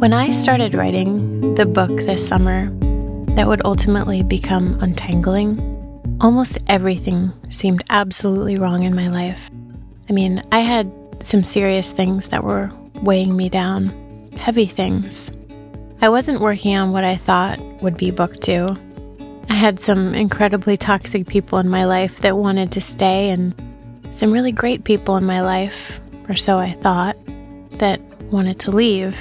When I started writing the book this summer that would ultimately become Untangling, almost everything seemed absolutely wrong in my life. I mean, I had some serious things that were weighing me down, heavy things. I wasn't working on what I thought would be book two. I had some incredibly toxic people in my life that wanted to stay, and some really great people in my life, or so I thought, that wanted to leave.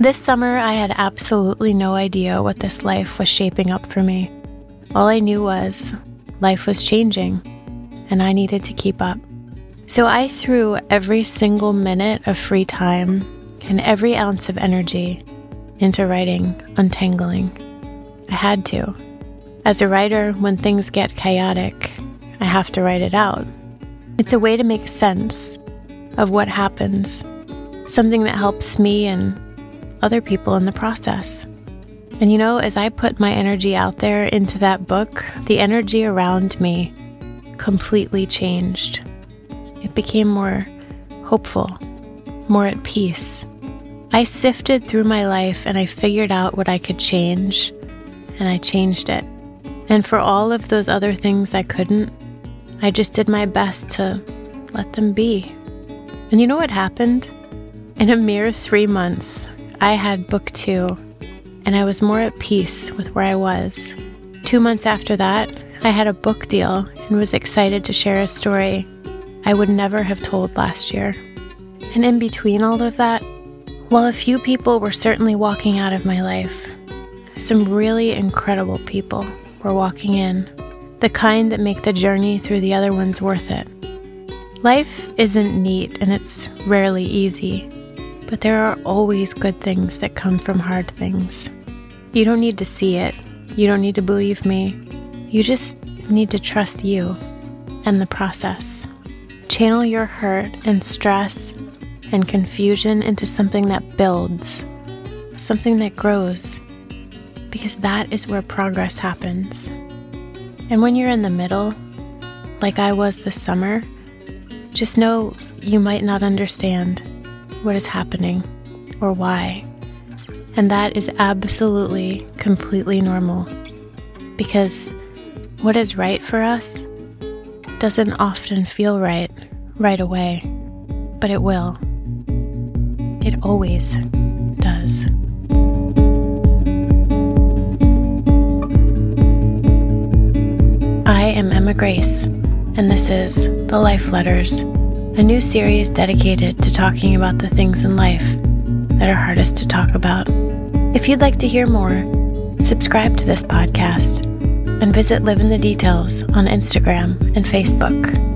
This summer, I had absolutely no idea what this life was shaping up for me. All I knew was life was changing, and I needed to keep up. So I threw every single minute of free time and every ounce of energy into writing Untangling. I had to. As a writer, when things get chaotic, I have to write it out. It's a way to make sense of what happens, something that helps me and other people in the process. And you know, as I put my energy out there into that book, the energy around me completely changed. It became more hopeful, more at peace. I sifted through my life and I figured out what I could change, and I changed it. And for all of those other things I couldn't, I just did my best to let them be. And you know what happened? In a mere three months, I had book two, and I was more at peace with where I was. Two months after that, I had a book deal and was excited to share a story I would never have told last year. And in between all of that, while a few people were certainly walking out of my life, some really incredible people were walking in, the kind that make the journey through the other ones worth it. Life isn't neat and it's rarely easy, but there are always good things that come from hard things. You don't need to see it, you don't need to believe me, you just need to trust you and the process. Channel your hurt and stress and confusion into something that builds, something that grows, because that is where progress happens. And when you're in the middle, like I was this summer, just know you might not understand what is happening or why. And that is absolutely, completely normal. Because what is right for us doesn't often feel right right away, but it will. It always does. I am Emma Grace, and this is The Life Letters a new series dedicated to talking about the things in life that are hardest to talk about. If you'd like to hear more, subscribe to this podcast and visit Live in the Details on Instagram and Facebook.